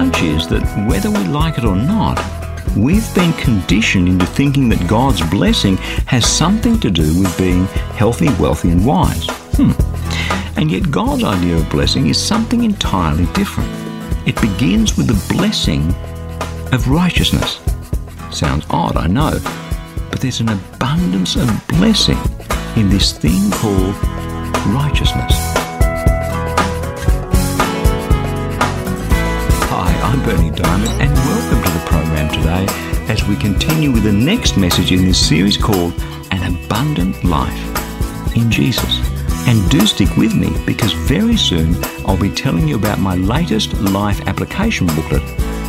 Hunch is that whether we like it or not, we've been conditioned into thinking that God's blessing has something to do with being healthy, wealthy, and wise. Hmm. And yet, God's idea of blessing is something entirely different. It begins with the blessing of righteousness. Sounds odd, I know, but there's an abundance of blessing in this thing called righteousness. Dymet, and welcome to the program today as we continue with the next message in this series called An Abundant Life in Jesus. And do stick with me because very soon I'll be telling you about my latest life application booklet.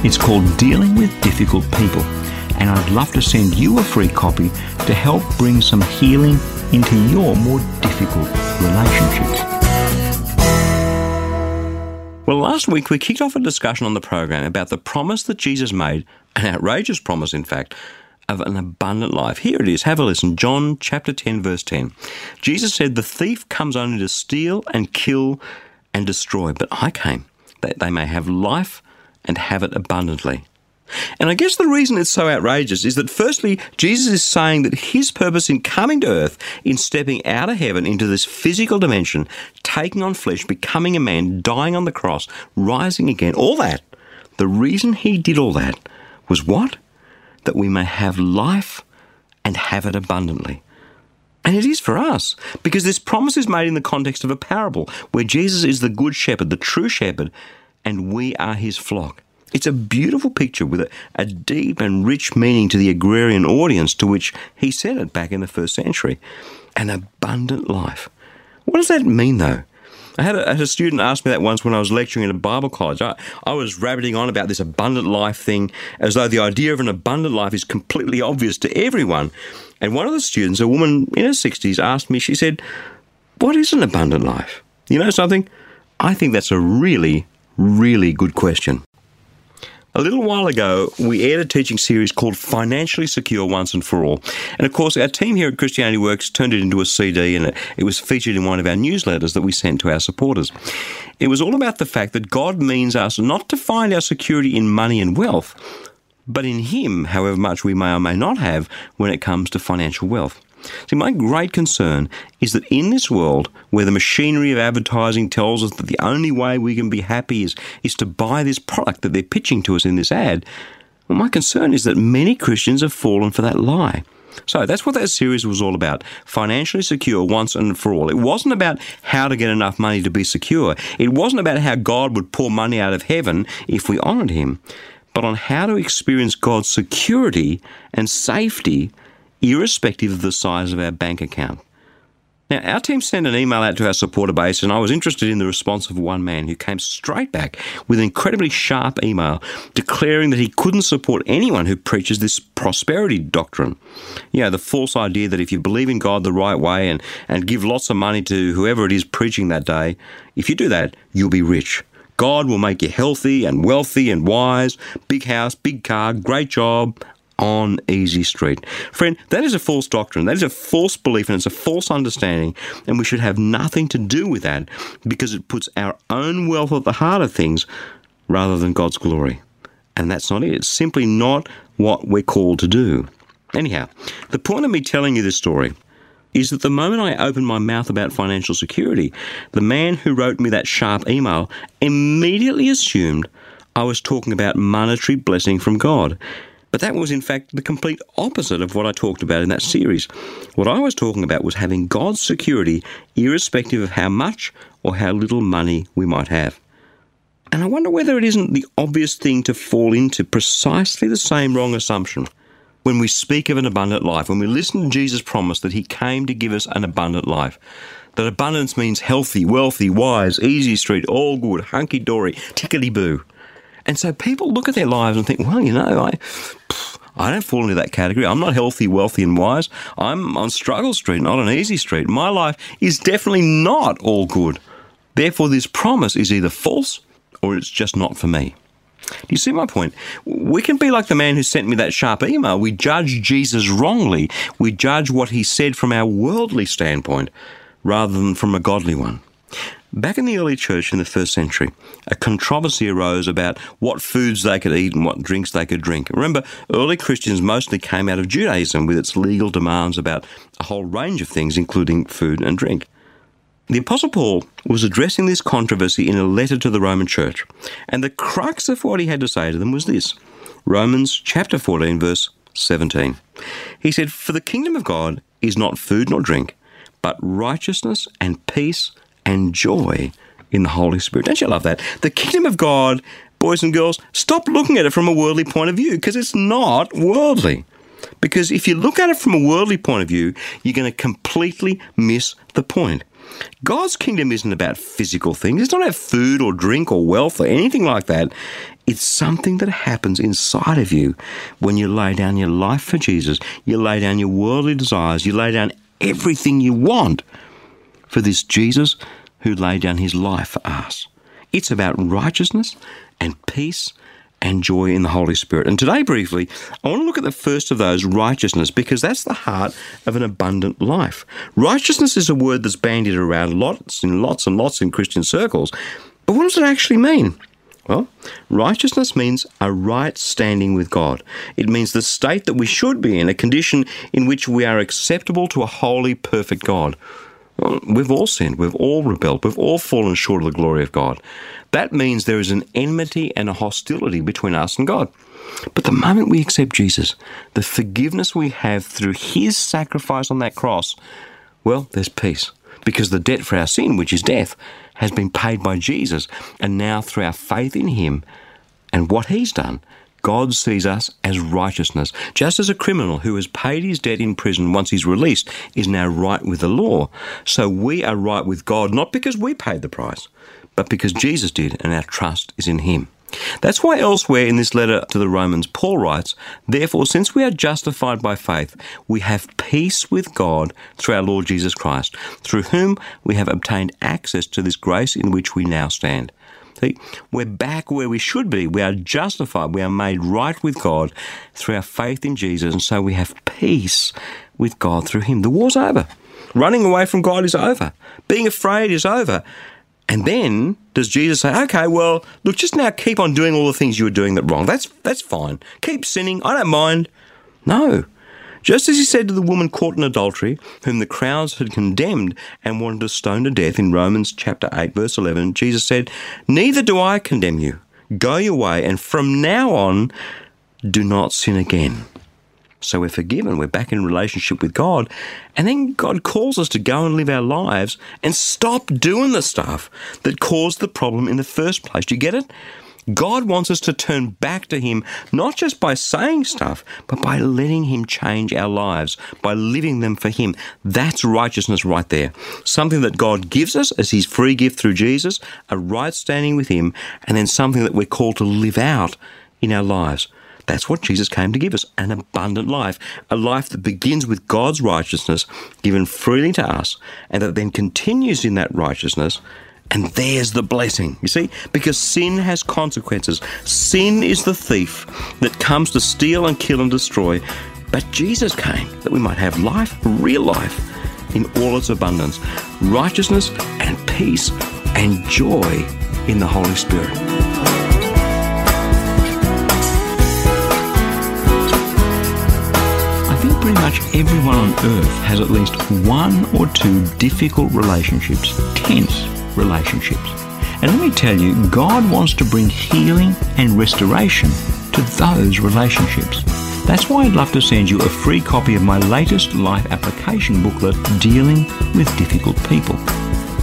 It's called Dealing with Difficult People, and I'd love to send you a free copy to help bring some healing into your more difficult relationships. Well, last week we kicked off a discussion on the program about the promise that Jesus made, an outrageous promise, in fact, of an abundant life. Here it is. Have a listen. John chapter 10, verse 10. Jesus said, The thief comes only to steal and kill and destroy, but I came that they may have life and have it abundantly. And I guess the reason it's so outrageous is that firstly, Jesus is saying that his purpose in coming to earth, in stepping out of heaven into this physical dimension, taking on flesh, becoming a man, dying on the cross, rising again, all that, the reason he did all that was what? That we may have life and have it abundantly. And it is for us, because this promise is made in the context of a parable where Jesus is the good shepherd, the true shepherd, and we are his flock. It's a beautiful picture with a, a, deep and rich meaning to the agrarian audience to which he said it back in the first century. An abundant life. What does that mean, though? I had a, a, student ask me that once when I was lecturing at a Bible college. I, I was rabbiting on about this abundant life thing as though the idea of an abundant life is completely obvious to everyone. And one of the students, a woman in her 60s, asked me, she said, What is an abundant life? You know something? I think that's a really, really good question. A little while ago, we aired a teaching series called Financially Secure Once and For All. And of course, our team here at Christianity Works turned it into a CD and it was featured in one of our newsletters that we sent to our supporters. It was all about the fact that God means us not to find our security in money and wealth, but in Him, however much we may or may not have when it comes to financial wealth. See, my great concern is that in this world where the machinery of advertising tells us that the only way we can be happy is, is to buy this product that they're pitching to us in this ad, well, my concern is that many Christians have fallen for that lie. So that's what that series was all about. Financially secure once and for all. It wasn't about how to get enough money to be secure. It wasn't about how God would pour money out of heaven if we honored Him, but on how to experience God's security and safety irrespective of the size of our bank account. Now, our team sent an email out to our supporter base, and I was interested in the response of one man who came straight back with an incredibly sharp email declaring that he couldn't support anyone who preaches this prosperity doctrine. You know, the false idea that if you believe in God the right way and, and give lots of money to whoever it is preaching that day, if you do that, you'll be rich. God will make you healthy and wealthy and wise, big house, big car, great job, on easy street. Friend, that is a false doctrine. That is a false belief and it's a false understanding. And we should have nothing to do with that because it puts our own wealth at the heart of things rather than God's glory. And that's not it. It's simply not what we're called to do. Anyhow, the point of me telling you this story is that the moment I opened my mouth about financial security, the man who wrote me that sharp email immediately assumed I was talking about monetary blessing from God. But that was, in fact, the complete opposite of what I talked about in that series. What I was talking about was having God's security, irrespective of how much or how little money we might have. And I wonder whether it isn't the obvious thing to fall into precisely the same wrong assumption when we speak of an abundant life, when we listen to Jesus' promise that he came to give us an abundant life. That abundance means healthy, wealthy, wise, easy street, all good, hunky dory, tickety boo. And so people look at their lives and think, well, you know, I, I don't fall into that category. I'm not healthy, wealthy, and wise. I'm on struggle street, not on easy street. My life is definitely not all good. Therefore, this promise is either false or it's just not for me. Do you see my point? We can be like the man who sent me that sharp email. We judge Jesus wrongly. We judge what he said from our worldly standpoint rather than from a godly one. Back in the early church in the first century, a controversy arose about what foods they could eat and what drinks they could drink. Remember, early Christians mostly came out of Judaism with its legal demands about a whole range of things, including food and drink. The Apostle Paul was addressing this controversy in a letter to the Roman church, and the crux of what he had to say to them was this Romans chapter 14, verse 17. He said, For the kingdom of God is not food nor drink, but righteousness and peace and joy in the Holy Spirit. Don't you love that? The kingdom of God, boys and girls, stop looking at it from a worldly point of view because it's not worldly. Because if you look at it from a worldly point of view, you're going to completely miss the point. God's kingdom isn't about physical things. It's not about food or drink or wealth or anything like that. It's something that happens inside of you when you lay down your life for Jesus. You lay down your worldly desires. You lay down everything you want for this Jesus who laid down his life for us. It's about righteousness and peace and joy in the Holy Spirit. And today, briefly, I want to look at the first of those, righteousness, because that's the heart of an abundant life. Righteousness is a word that's bandied around lots and lots and lots in Christian circles. But what does it actually mean? Well, righteousness means a right standing with God. It means the state that we should be in, a condition in which we are acceptable to a holy, perfect God. We've all sinned, we've all rebelled, we've all fallen short of the glory of God. That means there is an enmity and a hostility between us and God. But the moment we accept Jesus, the forgiveness we have through his sacrifice on that cross, well, there's peace. Because the debt for our sin, which is death, has been paid by Jesus. And now, through our faith in him and what he's done, God sees us as righteousness. Just as a criminal who has paid his debt in prison once he's released is now right with the law, so we are right with God not because we paid the price, but because Jesus did and our trust is in Him. That's why elsewhere in this letter to the Romans, Paul writes, Therefore, since we are justified by faith, we have peace with God through our Lord Jesus Christ, through whom we have obtained access to this grace in which we now stand. See, we're back where we should be. We are justified. We are made right with God through our faith in Jesus, and so we have peace with God through Him. The war's over. Running away from God is over. Being afraid is over. And then does Jesus say, okay, well, look, just now keep on doing all the things you were doing that wrong. That's, that's fine. Keep sinning. I don't mind. No. Just as he said to the woman caught in adultery, whom the crowds had condemned and wanted to stone to death in Romans chapter 8, verse 11, Jesus said, Neither do I condemn you. Go your way, and from now on, do not sin again. So we're forgiven, we're back in relationship with God, and then God calls us to go and live our lives and stop doing the stuff that caused the problem in the first place. Do you get it? God wants us to turn back to Him, not just by saying stuff, but by letting Him change our lives, by living them for Him. That's righteousness right there. Something that God gives us as His free gift through Jesus, a right standing with Him, and then something that we're called to live out in our lives. That's what Jesus came to give us an abundant life, a life that begins with God's righteousness given freely to us, and that then continues in that righteousness. And there's the blessing, you see, because sin has consequences. Sin is the thief that comes to steal and kill and destroy. But Jesus came that we might have life, real life, in all its abundance righteousness and peace and joy in the Holy Spirit. I think pretty much everyone on earth has at least one or two difficult relationships, tense relationships. And let me tell you, God wants to bring healing and restoration to those relationships. That's why I'd love to send you a free copy of my latest life application booklet, Dealing with Difficult People.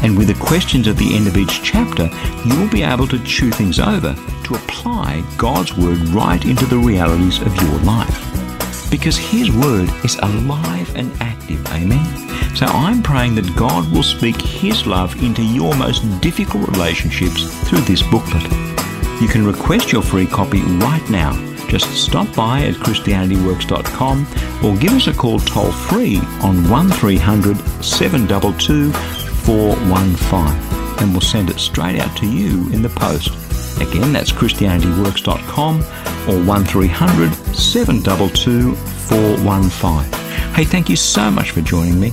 And with the questions at the end of each chapter, you'll be able to chew things over to apply God's Word right into the realities of your life because His Word is alive and active. Amen. So I'm praying that God will speak His love into your most difficult relationships through this booklet. You can request your free copy right now. Just stop by at ChristianityWorks.com or give us a call toll free on 1300 722 415 and we'll send it straight out to you in the post. Again, that's ChristianityWorks.com or 1300 722 415. Hey, thank you so much for joining me.